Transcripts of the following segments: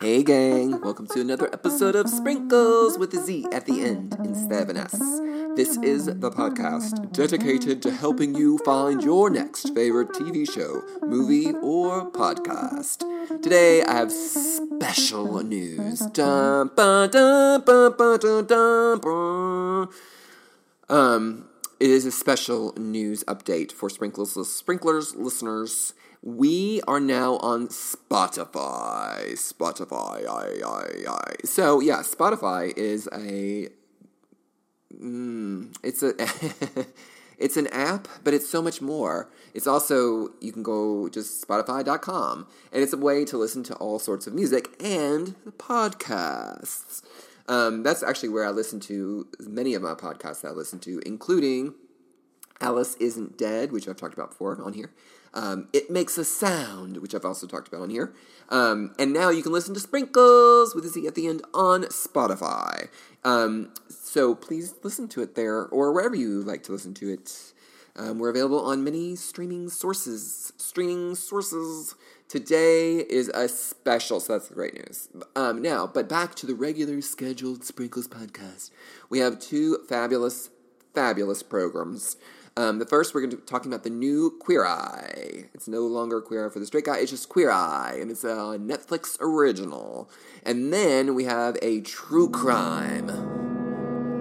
Hey, gang. Welcome to another episode of Sprinkles with a Z at the end instead of an S. This is the podcast dedicated to helping you find your next favorite TV show, movie, or podcast. Today, I have special news. Um, it is a special news update for Sprinkles, Sprinklers listeners. We are now on Spotify. Spotify, I, I, I. So yeah, Spotify is a. Mm, it's a. it's an app, but it's so much more. It's also you can go just Spotify.com, and it's a way to listen to all sorts of music and podcasts. Um, that's actually where I listen to many of my podcasts that I listen to, including Alice Isn't Dead, which I've talked about before on here. Um, it Makes a Sound, which I've also talked about on here. Um, and now you can listen to Sprinkles with a Z at the end on Spotify. Um, so please listen to it there or wherever you like to listen to it. Um, we're available on many streaming sources. Streaming sources. Today is a special, so that's the great news. Um, now, but back to the regular scheduled Sprinkles podcast. We have two fabulous, fabulous programs. Um, the first, we're going to be talking about the new Queer Eye. It's no longer Queer Eye for the Straight Guy, it's just Queer Eye, and it's a Netflix original. And then we have a true crime.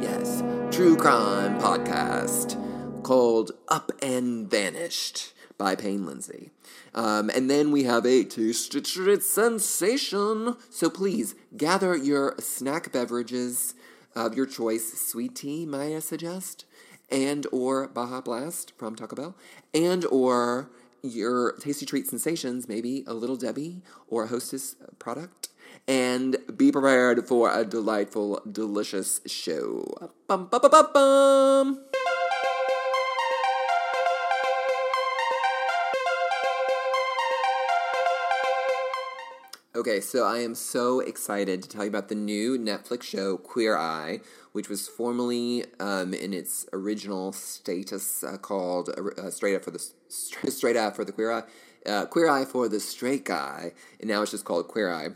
Yes, true crime podcast called Up and Vanished by Payne Lindsay. Um, and then we have a tasted sensation. So please gather your snack beverages of your choice. Sweet tea, may I suggest? And or Baja Blast from Taco Bell, and or your Tasty Treat Sensations, maybe a Little Debbie or a Hostess product, and be prepared for a delightful, delicious show. Bum, bum, bum, bum, bum. Okay, so I am so excited to tell you about the new Netflix show Queer Eye, which was formerly um, in its original status uh, called uh, Straight Up for the Straight Eye for the Queer Eye, uh, Queer Eye for the Straight Guy, and now it's just called Queer Eye,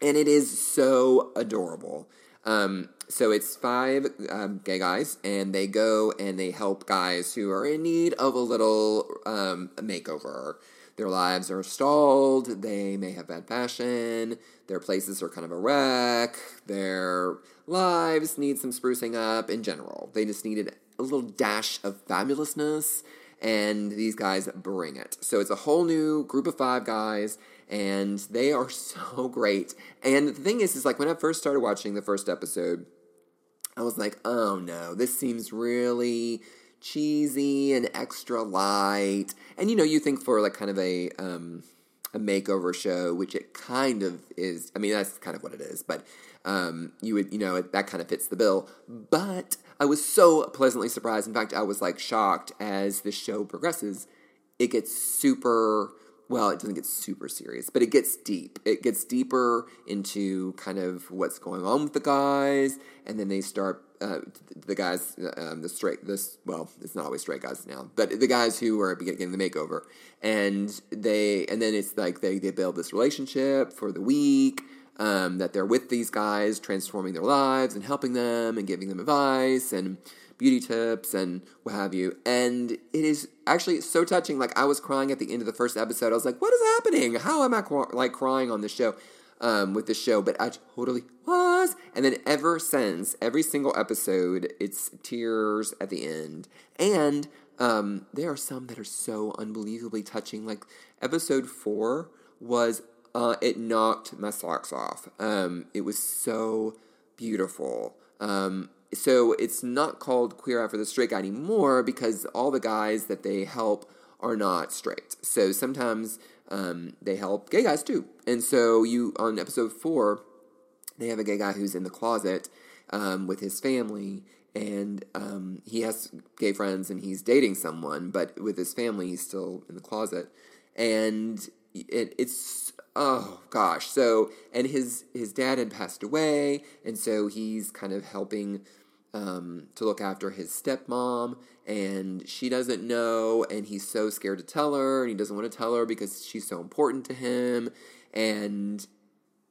and it is so adorable. Um, so it's five um, gay guys, and they go and they help guys who are in need of a little um, makeover. Their lives are stalled. They may have bad fashion. Their places are kind of a wreck. Their lives need some sprucing up in general. They just needed a little dash of fabulousness, and these guys bring it. So it's a whole new group of five guys, and they are so great. And the thing is, is like when I first started watching the first episode, I was like, oh no, this seems really cheesy and extra light. And you know, you think for like kind of a um, a makeover show, which it kind of is. I mean, that's kind of what it is. But um, you would, you know, that kind of fits the bill. But I was so pleasantly surprised. In fact, I was like shocked as the show progresses. It gets super. Well, it doesn't get super serious, but it gets deep. It gets deeper into kind of what's going on with the guys, and then they start uh, the guys, um, the straight, this well, it's not always straight guys now, but the guys who are getting the makeover, and they, and then it's like they they build this relationship for the week, um, that they're with these guys, transforming their lives and helping them and giving them advice and beauty tips and what have you, and it is actually so touching. Like I was crying at the end of the first episode. I was like, "What is happening? How am I like crying on this show?" um, with the show, but I totally was. And then ever since, every single episode, it's tears at the end. And um, there are some that are so unbelievably touching. Like episode four was, uh, it knocked my socks off. Um, it was so beautiful. Um, so it's not called Queer Eye for the Straight Guy anymore because all the guys that they help are not straight. So sometimes um, they help gay guys too. And so you on episode four, they have a gay guy who's in the closet um, with his family, and um, he has gay friends and he's dating someone, but with his family, he's still in the closet, and it, it's oh gosh. So and his his dad had passed away, and so he's kind of helping um, to look after his stepmom, and she doesn't know, and he's so scared to tell her, and he doesn't want to tell her because she's so important to him, and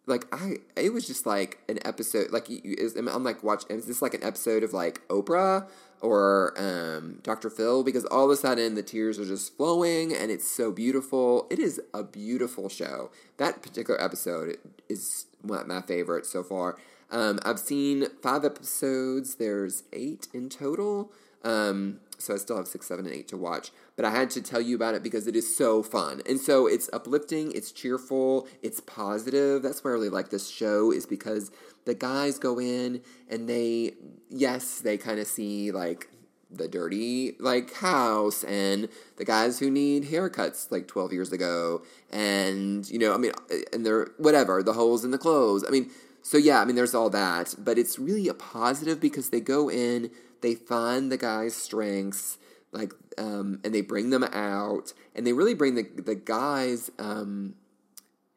like I, it was just like an episode. Like you, is, I'm like watch. Is this like an episode of like Oprah or um, Dr. Phil? Because all of a sudden the tears are just flowing, and it's so beautiful. It is a beautiful show. That particular episode is one of my favorite so far. Um, I've seen five episodes. There's eight in total. Um, so I still have six, seven, and eight to watch. But I had to tell you about it because it is so fun. And so it's uplifting, it's cheerful, it's positive. That's why I really like this show, is because the guys go in and they, yes, they kind of see like the dirty like house and the guys who need haircuts like 12 years ago and you know i mean and they're whatever the holes in the clothes i mean so yeah i mean there's all that but it's really a positive because they go in they find the guy's strengths, like, um, and they bring them out, and they really bring the the guys um,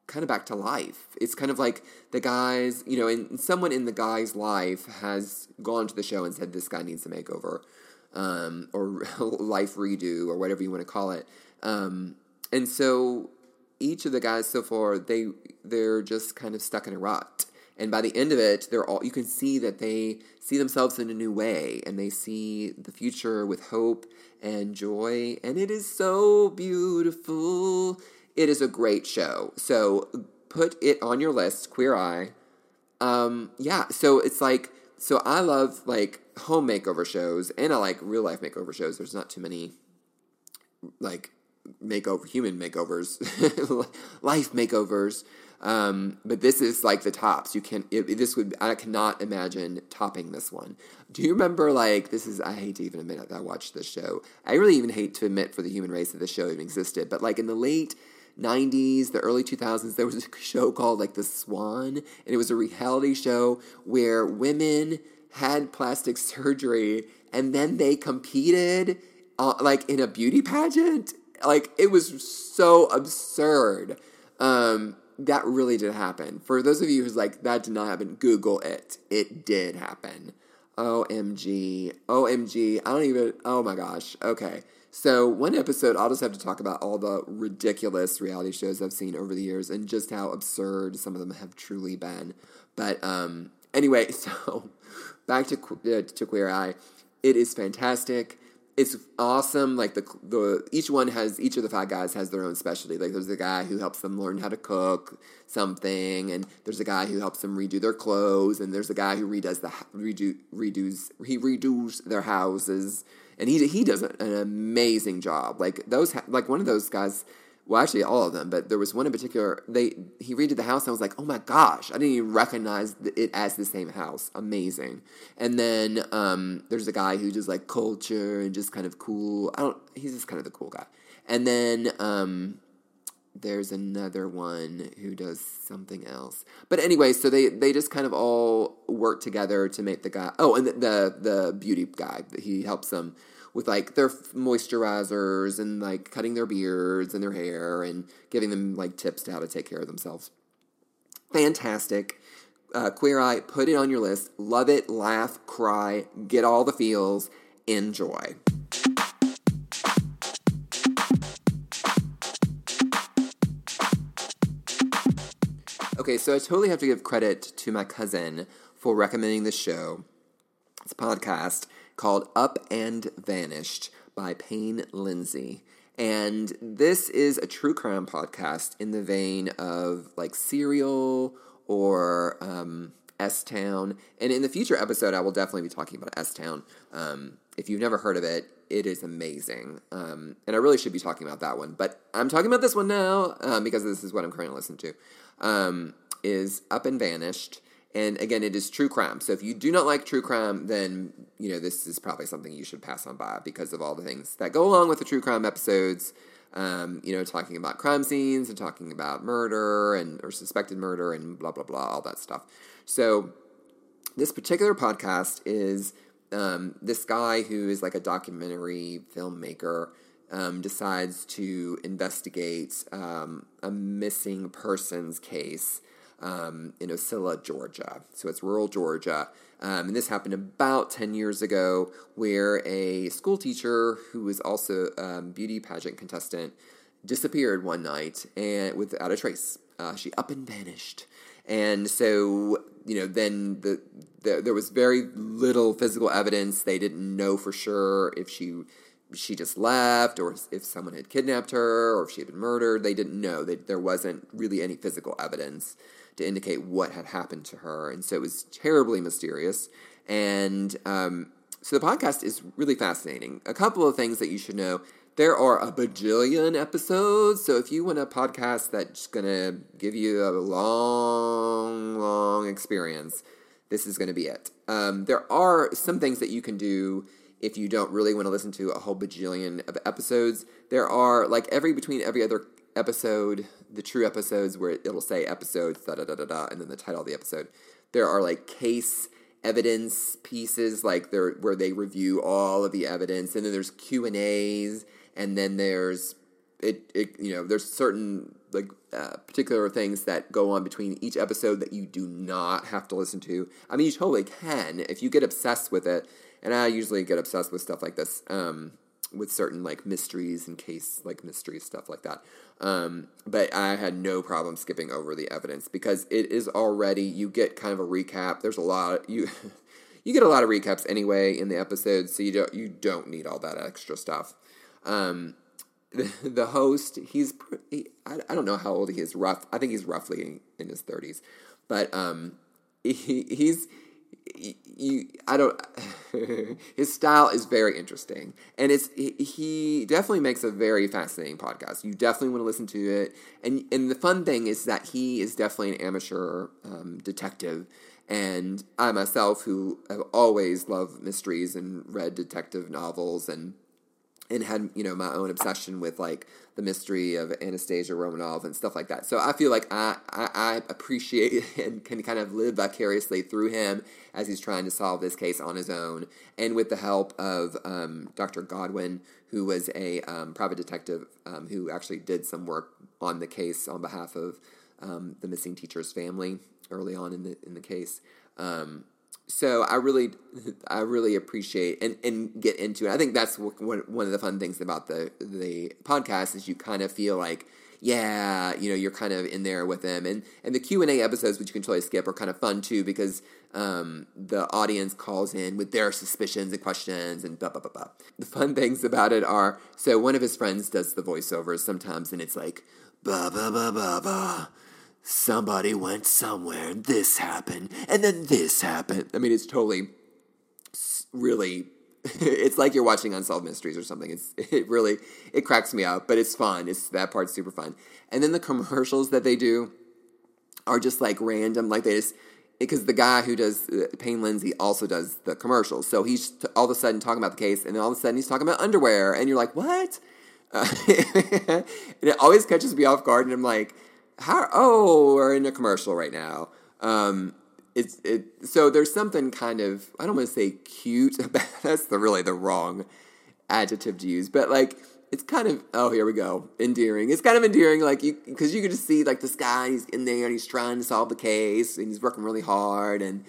kind of back to life. It's kind of like the guys, you know, and someone in the guy's life has gone to the show and said this guy needs a makeover, um, or life redo, or whatever you want to call it. Um, and so each of the guys so far, they they're just kind of stuck in a rut and by the end of it they're all you can see that they see themselves in a new way and they see the future with hope and joy. And it is so beautiful. It is a great show. So put it on your list queer eye. Um yeah so it's like so i love like home makeover shows and i like real life makeover shows. There's not too many like makeover human makeovers life makeovers um, but this is like the tops. You can it, this would I cannot imagine topping this one. Do you remember like this is I hate to even admit that I watched this show. I really even hate to admit for the human race that this show even existed. But like in the late 90s, the early 2000s, there was a show called like The Swan, and it was a reality show where women had plastic surgery and then they competed uh, like in a beauty pageant. Like it was so absurd. Um, that really did happen. For those of you who's like, that did not happen, Google it. It did happen. OMG. OMG. I don't even, oh my gosh. Okay. So, one episode, I'll just have to talk about all the ridiculous reality shows I've seen over the years and just how absurd some of them have truly been. But um, anyway, so back to, uh, to Queer Eye. It is fantastic it's awesome. Like the the each one has each of the five guys has their own specialty. Like there's a guy who helps them learn how to cook something, and there's a guy who helps them redo their clothes, and there's a guy who redoes the redo redos he redos their houses, and he he does an amazing job. Like those like one of those guys well, actually all of them, but there was one in particular. They he redid the house. And I was like, oh my gosh, I didn't even recognize it as the same house. Amazing. And then um, there's a guy who does like culture and just kind of cool. I don't. He's just kind of the cool guy. And then um, there's another one who does something else. But anyway, so they they just kind of all work together to make the guy. Oh, and the the, the beauty guy. He helps them with like their moisturizers and like cutting their beards and their hair and giving them like tips to how to take care of themselves. Fantastic. Uh, Queer Eye, put it on your list. Love it, laugh, cry, get all the feels, enjoy. Okay, so I totally have to give credit to my cousin for recommending this show. It's a podcast called Up and Vanished by Payne Lindsay. And this is a true crime podcast in the vein of like Serial or um, S Town. And in the future episode, I will definitely be talking about S Town. Um, if you've never heard of it, it is amazing. Um, and I really should be talking about that one. But I'm talking about this one now um, because this is what I'm currently listening to. Um, is Up and Vanished. And again, it is true crime. So if you do not like true crime, then you know this is probably something you should pass on by because of all the things that go along with the true crime episodes. Um, you know, talking about crime scenes and talking about murder and or suspected murder and blah blah blah, all that stuff. So this particular podcast is um, this guy who is like a documentary filmmaker um, decides to investigate um, a missing persons case um, in Ocilla, Georgia. So it's rural Georgia. Um, and this happened about 10 years ago, where a school teacher who was also a um, beauty pageant contestant disappeared one night and without a trace. Uh, she up and vanished. and so you know then the, the there was very little physical evidence. They didn't know for sure if she she just left or if someone had kidnapped her or if she had been murdered. They didn't know. They, there wasn't really any physical evidence to indicate what had happened to her. And so it was terribly mysterious. And um, so the podcast is really fascinating. A couple of things that you should know. There are a bajillion episodes. So if you want a podcast that's going to give you a long, long experience, this is going to be it. Um, there are some things that you can do if you don't really want to listen to a whole bajillion of episodes. There are like every between every other episode, the true episodes where it'll say episodes da da da da da, and then the title of the episode. There are like case evidence pieces, like there where they review all of the evidence, and then there's Q and A's, and then there's it, it you know there's certain like uh, particular things that go on between each episode that you do not have to listen to. I mean, you totally can if you get obsessed with it, and I usually get obsessed with stuff like this. Um, with certain like mysteries and case like mystery stuff like that. Um, but I had no problem skipping over the evidence because it is already you get kind of a recap. There's a lot you you get a lot of recaps anyway in the episode, so you don't you don't need all that extra stuff. Um, the, the host he's he, I, I don't know how old he is rough I think he's roughly in his 30s but um he, he's you, I don't. his style is very interesting, and it's he definitely makes a very fascinating podcast. You definitely want to listen to it, and and the fun thing is that he is definitely an amateur um, detective, and I myself, who have always loved mysteries and read detective novels and and had you know my own obsession with like the mystery of Anastasia Romanov and stuff like that. So I feel like I, I, I appreciate and can kind of live vicariously through him as he's trying to solve this case on his own, and with the help of um, Dr. Godwin, who was a um, private detective um, who actually did some work on the case on behalf of um, the missing teacher's family early on in the in the case. So I really, I really appreciate and, and get into it. I think that's one one of the fun things about the the podcast is you kind of feel like, yeah, you know, you're kind of in there with them, and and the Q and A episodes, which you can totally skip, are kind of fun too because um, the audience calls in with their suspicions and questions and blah blah blah blah. The fun things about it are so one of his friends does the voiceovers sometimes, and it's like blah blah blah blah blah somebody went somewhere and this happened and then this happened. I mean, it's totally really it's like you're watching unsolved mysteries or something. It's it really it cracks me up, but it's fun. It's that part's super fun. And then the commercials that they do are just like random, like they just because the guy who does uh, Payne Lindsay also does the commercials. So he's t- all of a sudden talking about the case, and then all of a sudden he's talking about underwear, and you're like, what? Uh, and it always catches me off guard, and I'm like, how oh we're in a commercial right now. Um it's it so there's something kind of i don't want to say cute that's the really the wrong adjective to use but like it's kind of oh here we go endearing. It's kind of endearing like you because you can just see like this guy he's in there and he's trying to solve the case and he's working really hard and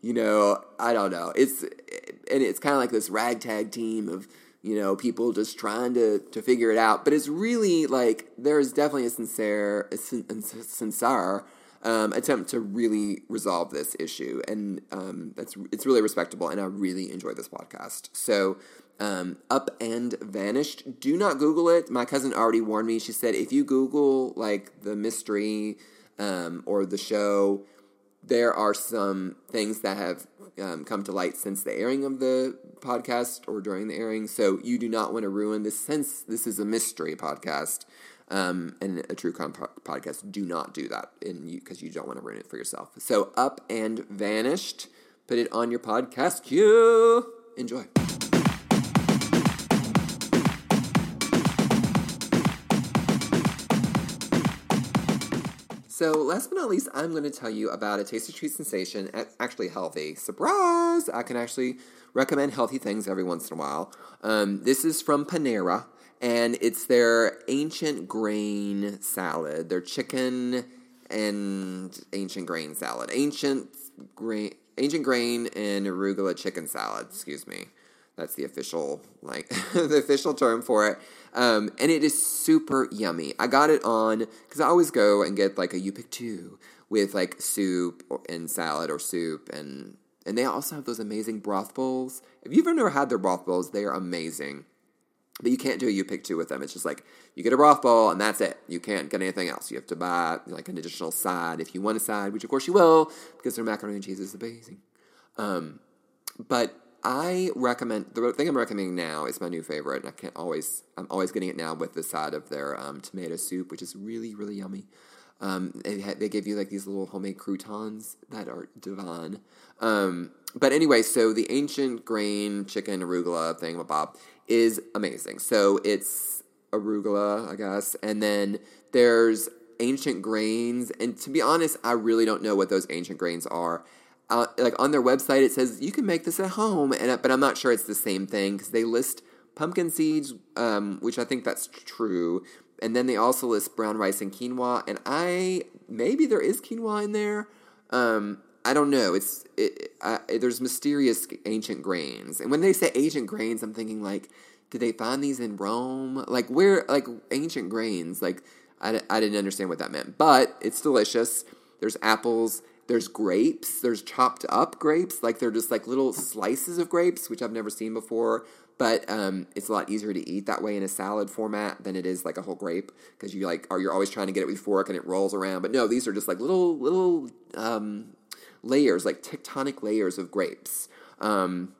you know i don't know. It's and it's kind of like this ragtag team of you know, people just trying to, to figure it out. But it's really like there is definitely a sincere, a sincere um, attempt to really resolve this issue, and um, that's it's really respectable. And I really enjoy this podcast. So, um, up and vanished. Do not Google it. My cousin already warned me. She said if you Google like the mystery um, or the show, there are some things that have um, come to light since the airing of the podcast or during the airing. So you do not want to ruin this since this is a mystery podcast um, and a true crime po- podcast. Do not do that because you, you don't want to ruin it for yourself. So up and vanished. Put it on your podcast queue. Enjoy. So, last but not least, I'm going to tell you about a tasty treat sensation, actually healthy. Surprise! I can actually recommend healthy things every once in a while. Um, this is from Panera, and it's their ancient grain salad. Their chicken and ancient grain salad. Ancient grain, ancient grain and arugula chicken salad. Excuse me. That's the official like the official term for it. Um, and it is super yummy. I got it on because I always go and get like a you pick two with like soup and salad or soup and and they also have those amazing broth bowls. If you've never had their broth bowls, they are amazing. But you can't do a you pick two with them. It's just like you get a broth bowl and that's it. You can't get anything else. You have to buy like an additional side if you want a side, which of course you will because their macaroni and cheese is amazing. Um, but I recommend the thing I'm recommending now is my new favorite, and I can't always I'm always getting it now with the side of their um, tomato soup, which is really really yummy. Um, they, they give you like these little homemade croutons that are divine. Um, but anyway, so the ancient grain chicken arugula thing, Bob, is amazing. So it's arugula, I guess, and then there's ancient grains. And to be honest, I really don't know what those ancient grains are. Uh, like on their website, it says you can make this at home, and but I'm not sure it's the same thing because they list pumpkin seeds, um, which I think that's true, and then they also list brown rice and quinoa, and I maybe there is quinoa in there. Um, I don't know. It's it, I, there's mysterious ancient grains, and when they say ancient grains, I'm thinking like, did they find these in Rome? Like where like ancient grains? Like I, I didn't understand what that meant, but it's delicious. There's apples. There's grapes. There's chopped up grapes. Like they're just like little slices of grapes, which I've never seen before but um, it's a lot easier to eat that way in a salad format than it is like a whole grape because you like are you're always trying to get it with fork and it rolls around. But no, these are just like little little um, layers, like tectonic layers of grapes. Um,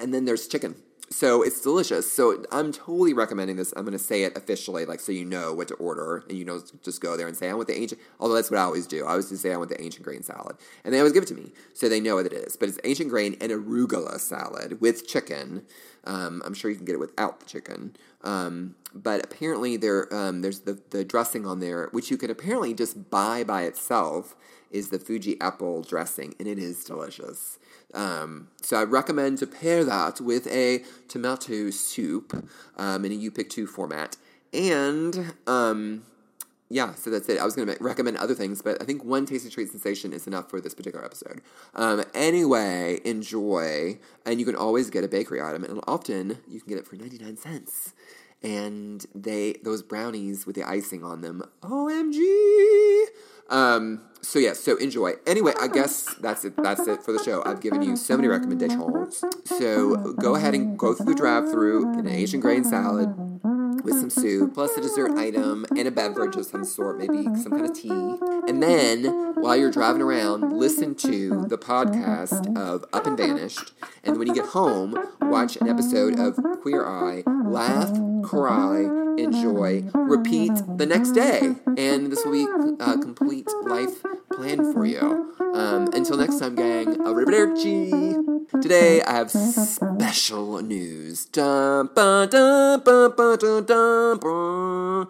and then there's chicken. So it's delicious. So I'm totally recommending this. I'm going to say it officially, like so you know what to order, and you know just go there and say I want the ancient. Although that's what I always do. I always just say I want the ancient grain salad, and they always give it to me, so they know what it is. But it's ancient grain and arugula salad with chicken. Um, I'm sure you can get it without the chicken. Um, but apparently there um, there's the the dressing on there, which you can apparently just buy by itself. Is the Fuji apple dressing, and it is delicious. Um, so I recommend to pair that with a tomato soup um, in a you pick two format. And um, yeah, so that's it. I was going to recommend other things, but I think one tasty treat sensation is enough for this particular episode. Um, anyway, enjoy, and you can always get a bakery item, and often you can get it for ninety nine cents. And they those brownies with the icing on them, OMG! Um, so yeah, so enjoy. Anyway, I guess that's it. That's it for the show. I've given you so many recommendations. So go ahead and go through the drive-through, get an Asian grain salad with some soup, plus a dessert item and a beverage of some sort, maybe some kind of tea. And then while you're driving around, listen to the podcast of Up and Vanished. And when you get home, watch an episode of Queer Eye, laugh, cry, enjoy, repeat the next day. And this will be a complete life plan for you. Um, until next time, gang, arrivederci. Today I have special news. Dun, ba, dun, ba, ba, dun, dun,